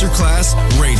Masterclass Radio.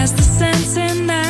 There's the sense in that.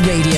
Radio,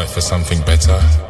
fight for something better.